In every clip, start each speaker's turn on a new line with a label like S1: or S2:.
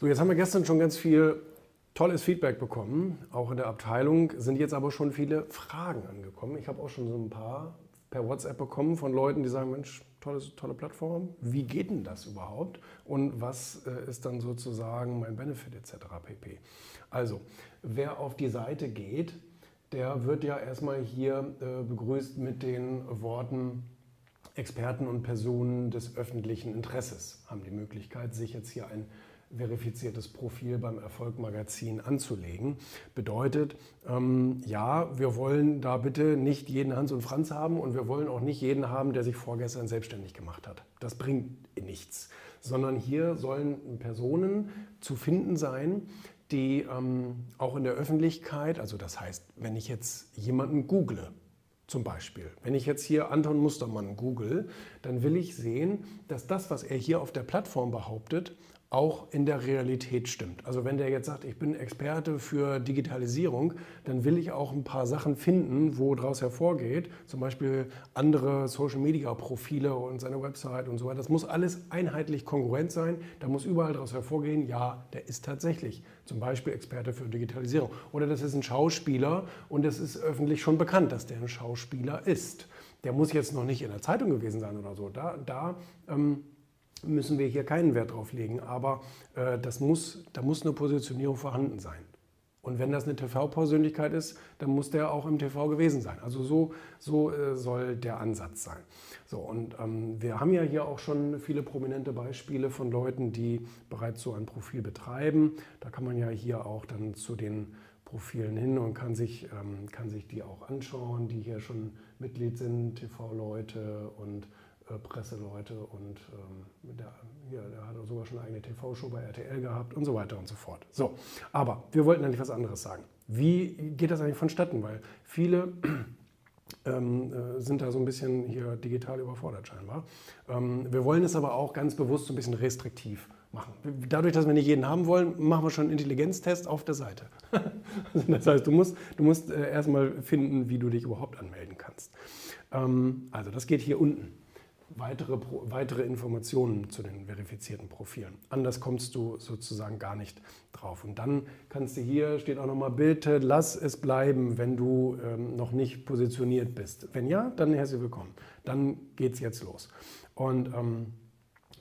S1: So, jetzt haben wir gestern schon ganz viel tolles Feedback bekommen. Auch in der Abteilung sind jetzt aber schon viele Fragen angekommen. Ich habe auch schon so ein paar per WhatsApp bekommen von Leuten, die sagen, Mensch, tolle, tolle Plattform. Wie geht denn das überhaupt? Und was äh, ist dann sozusagen mein Benefit etc. pp. Also, wer auf die Seite geht, der wird ja erstmal hier äh, begrüßt mit den Worten, Experten und Personen des öffentlichen Interesses haben die Möglichkeit, sich jetzt hier ein verifiziertes Profil beim Erfolg Magazin anzulegen. Bedeutet, ähm, ja, wir wollen da bitte nicht jeden Hans und Franz haben und wir wollen auch nicht jeden haben, der sich vorgestern selbstständig gemacht hat. Das bringt nichts, sondern hier sollen Personen zu finden sein, die ähm, auch in der Öffentlichkeit, also das heißt, wenn ich jetzt jemanden google, zum Beispiel, wenn ich jetzt hier Anton Mustermann google, dann will ich sehen, dass das, was er hier auf der Plattform behauptet, auch in der Realität stimmt. Also wenn der jetzt sagt, ich bin Experte für Digitalisierung, dann will ich auch ein paar Sachen finden, wo daraus hervorgeht, zum Beispiel andere Social-Media-Profile und seine Website und so weiter. Das muss alles einheitlich kongruent sein. Da muss überall daraus hervorgehen, ja, der ist tatsächlich zum Beispiel Experte für Digitalisierung. Oder das ist ein Schauspieler und es ist öffentlich schon bekannt, dass der ein Schauspieler ist. Der muss jetzt noch nicht in der Zeitung gewesen sein oder so. Da, da ähm, müssen wir hier keinen Wert drauf legen. Aber äh, das muss, da muss eine Positionierung vorhanden sein. Und wenn das eine TV-Persönlichkeit ist, dann muss der auch im TV gewesen sein. Also so, so äh, soll der Ansatz sein. So, und ähm, wir haben ja hier auch schon viele prominente Beispiele von Leuten, die bereits so ein Profil betreiben. Da kann man ja hier auch dann zu den Profilen hin und kann sich, ähm, kann sich die auch anschauen, die hier schon Mitglied sind, TV-Leute und äh, Presseleute und ähm, der, hier, der hat sogar schon eine eigene TV-Show bei RTL gehabt und so weiter und so fort. So, aber wir wollten eigentlich was anderes sagen. Wie geht das eigentlich vonstatten? Weil viele ähm, äh, sind da so ein bisschen hier digital überfordert scheinbar. Ähm, wir wollen es aber auch ganz bewusst so ein bisschen restriktiv machen. Dadurch, dass wir nicht jeden haben wollen, machen wir schon einen Intelligenztest auf der Seite. das heißt, du musst, du musst äh, erstmal finden, wie du dich überhaupt anmelden kannst. Ähm, also das geht hier unten weitere, weitere Informationen zu den verifizierten Profilen. Anders kommst du sozusagen gar nicht drauf. Und dann kannst du hier, steht auch nochmal, bitte lass es bleiben, wenn du ähm, noch nicht positioniert bist. Wenn ja, dann herzlich willkommen. Dann geht es jetzt los. Und ähm,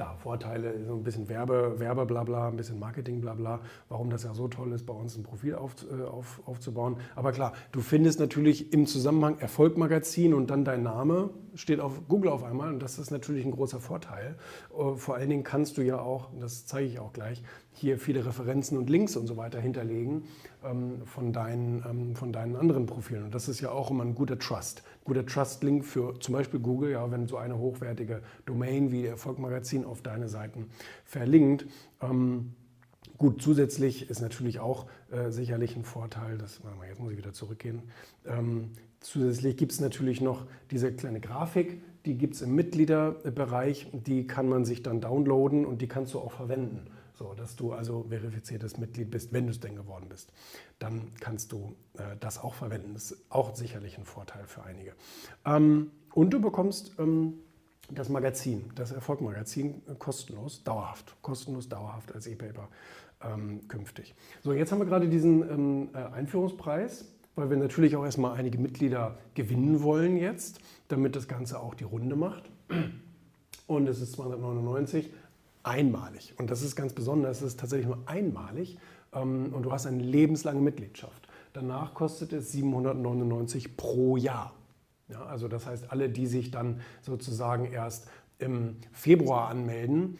S1: Klar, Vorteile, so ein bisschen Werbe, Werbeblabla, ein bisschen Marketing blabla, warum das ja so toll ist, bei uns ein Profil auf, äh, auf, aufzubauen. Aber klar, du findest natürlich im Zusammenhang Erfolgmagazin und dann dein Name steht auf Google auf einmal und das ist natürlich ein großer Vorteil. Äh, vor allen Dingen kannst du ja auch, das zeige ich auch gleich, hier viele Referenzen und Links und so weiter hinterlegen ähm, von, deinen, ähm, von deinen anderen Profilen. Und das ist ja auch immer ein guter Trust. Guter Trust-Link für zum Beispiel Google, ja, wenn so eine hochwertige Domain wie Erfolgmagazin auf deine Seiten verlinkt. Ähm, Gut, zusätzlich ist natürlich auch äh, sicherlich ein Vorteil, das, jetzt muss ich wieder zurückgehen, ähm, zusätzlich gibt es natürlich noch diese kleine Grafik, die gibt es im Mitgliederbereich, die kann man sich dann downloaden und die kannst du auch verwenden. So, dass du also verifiziertes Mitglied bist, wenn du es denn geworden bist. Dann kannst du äh, das auch verwenden. Das ist auch sicherlich ein Vorteil für einige. Ähm, und du bekommst ähm, das Magazin, das Erfolgmagazin, kostenlos, dauerhaft. Kostenlos, dauerhaft als E-Paper ähm, künftig. So, jetzt haben wir gerade diesen ähm, äh, Einführungspreis, weil wir natürlich auch erstmal einige Mitglieder gewinnen wollen jetzt, damit das Ganze auch die Runde macht. Und es ist 299 einmalig. Und das ist ganz besonders, es ist tatsächlich nur einmalig ähm, und du hast eine lebenslange Mitgliedschaft. Danach kostet es 799 pro Jahr. Ja, also das heißt, alle, die sich dann sozusagen erst im Februar anmelden,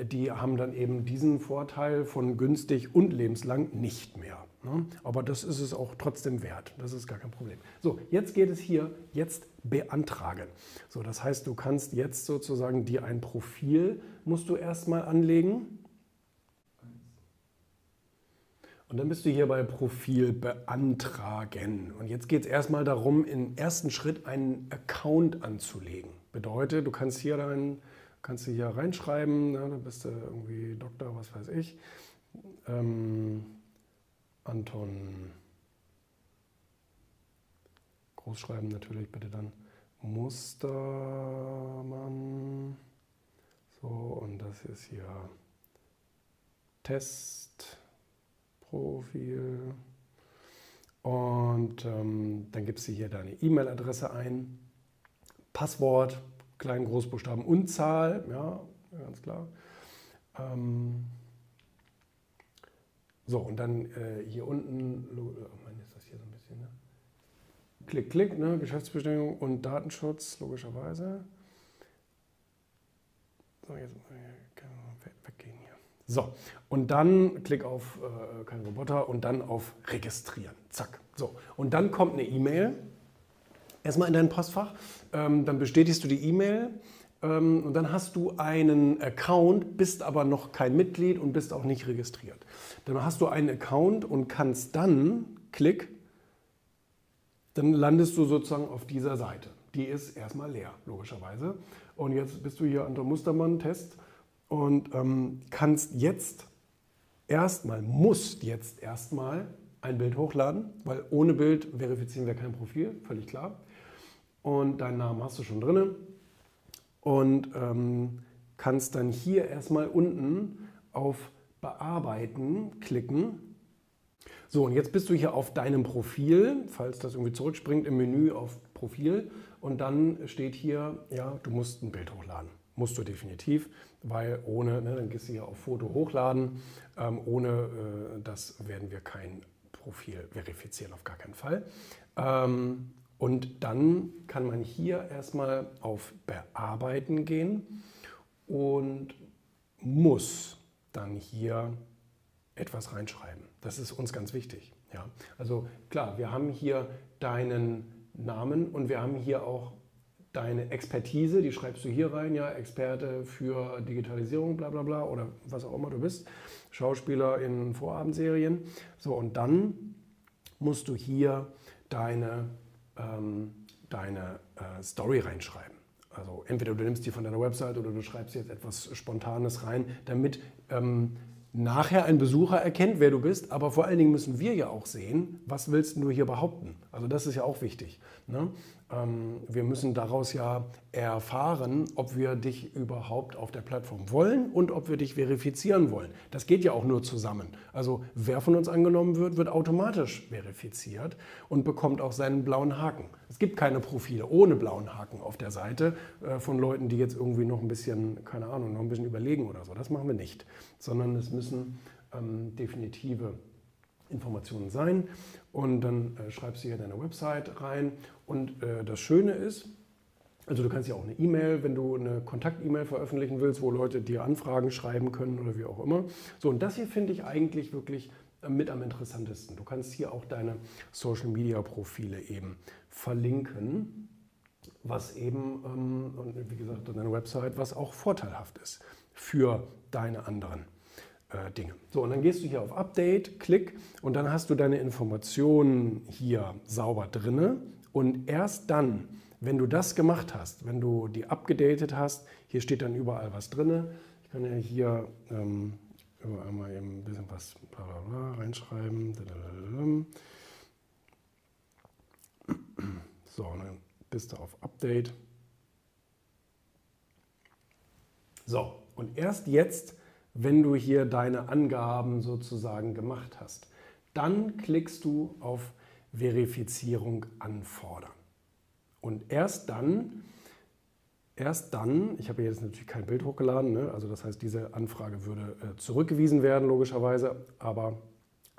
S1: die haben dann eben diesen Vorteil von günstig und lebenslang nicht mehr. Ne? Aber das ist es auch trotzdem wert. Das ist gar kein Problem. So, jetzt geht es hier, jetzt beantragen. So, das heißt, du kannst jetzt sozusagen dir ein Profil, musst du erstmal anlegen. Und dann bist du hier bei Profil beantragen. Und jetzt geht es erstmal darum, im ersten Schritt einen Account anzulegen. Bedeutet, du kannst hier rein, kannst du hier reinschreiben, ne, dann bist du irgendwie Doktor, was weiß ich. Ähm, Anton. Großschreiben natürlich bitte dann Mustermann. So, und das ist hier Testprofil. Und ähm, dann gibst du hier deine E-Mail-Adresse ein, Passwort, kleinen Großbuchstaben und Zahl, ja, ganz klar. Ähm, so, und dann äh, hier unten, oh Mann, ist das hier so ein bisschen, ne? Klick, klick, ne? Geschäftsbestätigung und Datenschutz, logischerweise. So, jetzt können wir weggehen hier. So, und dann klick auf äh, kein Roboter und dann auf Registrieren. Zack. So, und dann kommt eine E-Mail. Erstmal in dein Postfach. Ähm, dann bestätigst du die E-Mail. Ähm, und dann hast du einen Account, bist aber noch kein Mitglied und bist auch nicht registriert. Dann hast du einen Account und kannst dann, klick, dann landest du sozusagen auf dieser Seite. Die ist erstmal leer, logischerweise. Und jetzt bist du hier unter Mustermann-Test und ähm, kannst jetzt erstmal, musst jetzt erstmal ein Bild hochladen, weil ohne Bild verifizieren wir kein Profil, völlig klar. Und deinen Namen hast du schon drin und ähm, kannst dann hier erstmal unten auf Bearbeiten klicken. So, und jetzt bist du hier auf deinem Profil, falls das irgendwie zurückspringt im Menü auf Profil und dann steht hier, ja, du musst ein Bild hochladen. Musst du definitiv, weil ohne, ne, dann gehst du hier auf Foto hochladen, ähm, ohne äh, das werden wir kein Profil verifizieren, auf gar keinen Fall. Ähm, und dann kann man hier erstmal auf Bearbeiten gehen und muss dann hier etwas reinschreiben. Das ist uns ganz wichtig. Ja? Also klar, wir haben hier deinen Namen und wir haben hier auch deine Expertise, die schreibst du hier rein, ja, Experte für Digitalisierung, bla bla bla, oder was auch immer du bist, Schauspieler in Vorabendserien. So, und dann musst du hier deine ähm, deine äh, Story reinschreiben. Also entweder du nimmst die von deiner Website oder du schreibst jetzt etwas Spontanes rein, damit ähm, nachher ein Besucher erkennt, wer du bist. Aber vor allen Dingen müssen wir ja auch sehen, was willst du hier behaupten. Also das ist ja auch wichtig. Ne? Ähm, wir müssen daraus ja erfahren, ob wir dich überhaupt auf der Plattform wollen und ob wir dich verifizieren wollen. Das geht ja auch nur zusammen. Also wer von uns angenommen wird, wird automatisch verifiziert und bekommt auch seinen blauen Haken. Es gibt keine Profile ohne blauen Haken auf der Seite äh, von Leuten, die jetzt irgendwie noch ein bisschen, keine Ahnung, noch ein bisschen überlegen oder so. Das machen wir nicht, sondern es müssen ähm, definitive Informationen sein und dann äh, schreibst du hier deine Website rein und äh, das Schöne ist, also du kannst ja auch eine E-Mail, wenn du eine Kontakt-E-Mail veröffentlichen willst, wo Leute dir Anfragen schreiben können oder wie auch immer. So, und das hier finde ich eigentlich wirklich äh, mit am interessantesten. Du kannst hier auch deine Social-Media-Profile eben verlinken, was eben, ähm, wie gesagt, deine Website, was auch vorteilhaft ist für deine anderen Dinge. So, und dann gehst du hier auf Update, Klick und dann hast du deine Informationen hier sauber drinne und erst dann, wenn du das gemacht hast, wenn du die abgedatet hast, hier steht dann überall was drinne. Ich kann ja hier ähm, einmal eben ein bisschen was bla bla bla reinschreiben. So, dann bist du auf Update. So, und erst jetzt wenn du hier deine Angaben sozusagen gemacht hast. Dann klickst du auf Verifizierung anfordern. Und erst dann, erst dann, ich habe jetzt natürlich kein Bild hochgeladen, ne? also das heißt, diese Anfrage würde äh, zurückgewiesen werden, logischerweise, aber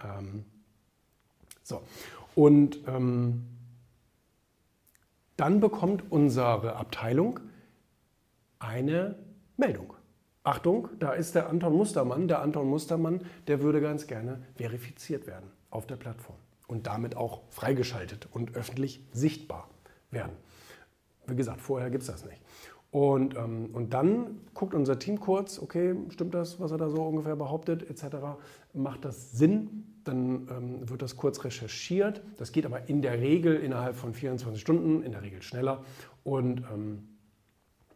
S1: ähm, so. Und ähm, dann bekommt unsere Abteilung eine Meldung. Achtung, da ist der Anton Mustermann. Der Anton Mustermann, der würde ganz gerne verifiziert werden auf der Plattform und damit auch freigeschaltet und öffentlich sichtbar werden. Wie gesagt, vorher gibt es das nicht. Und, ähm, und dann guckt unser Team kurz, okay, stimmt das, was er da so ungefähr behauptet, etc. Macht das Sinn? Dann ähm, wird das kurz recherchiert. Das geht aber in der Regel innerhalb von 24 Stunden, in der Regel schneller. Und ähm,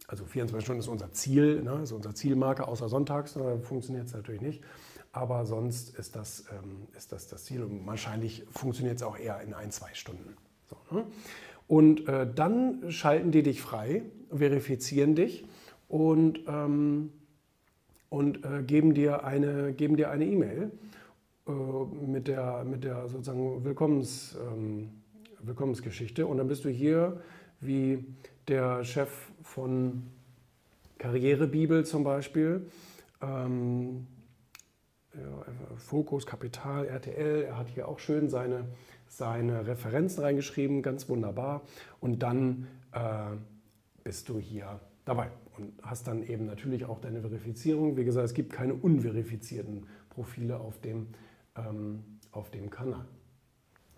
S1: also 24 Stunden ist unser Ziel, ne, ist unser Zielmarke, außer sonntags, da funktioniert es natürlich nicht. Aber sonst ist das, ähm, ist das das Ziel und wahrscheinlich funktioniert es auch eher in ein, zwei Stunden. So, ne? Und äh, dann schalten die dich frei, verifizieren dich und, ähm, und äh, geben dir eine geben dir E-Mail äh, mit der mit der sozusagen Willkommens, ähm, Willkommensgeschichte und dann bist du hier wie der Chef von Karrierebibel zum Beispiel. Ähm, ja, Fokus, Kapital, RTL, er hat hier auch schön seine, seine Referenzen reingeschrieben, ganz wunderbar. Und dann äh, bist du hier dabei und hast dann eben natürlich auch deine Verifizierung. Wie gesagt, es gibt keine unverifizierten Profile auf dem, ähm, auf dem Kanal.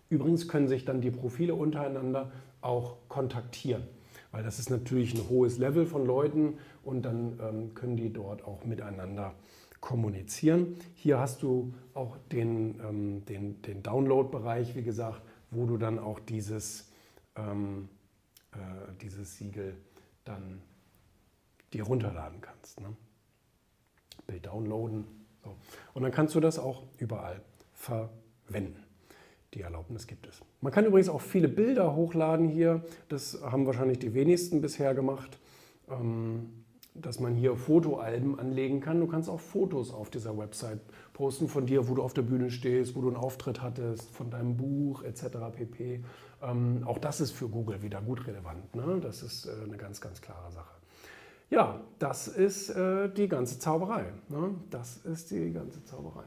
S1: Übrigens können sich dann die Profile untereinander auch kontaktieren, weil das ist natürlich ein hohes Level von Leuten und dann ähm, können die dort auch miteinander kommunizieren. Hier hast du auch den, ähm, den, den Download-Bereich, wie gesagt, wo du dann auch dieses, ähm, äh, dieses Siegel dann dir runterladen kannst. Ne? Bild downloaden. So. Und dann kannst du das auch überall verwenden. Die Erlaubnis gibt es. Man kann übrigens auch viele Bilder hochladen hier. Das haben wahrscheinlich die wenigsten bisher gemacht. Ähm, dass man hier Fotoalben anlegen kann. Du kannst auch Fotos auf dieser Website posten von dir, wo du auf der Bühne stehst, wo du einen Auftritt hattest, von deinem Buch etc. pp. Ähm, auch das ist für Google wieder gut relevant. Ne? Das ist äh, eine ganz, ganz klare Sache. Ja, das ist äh, die ganze Zauberei. Ne? Das ist die ganze Zauberei.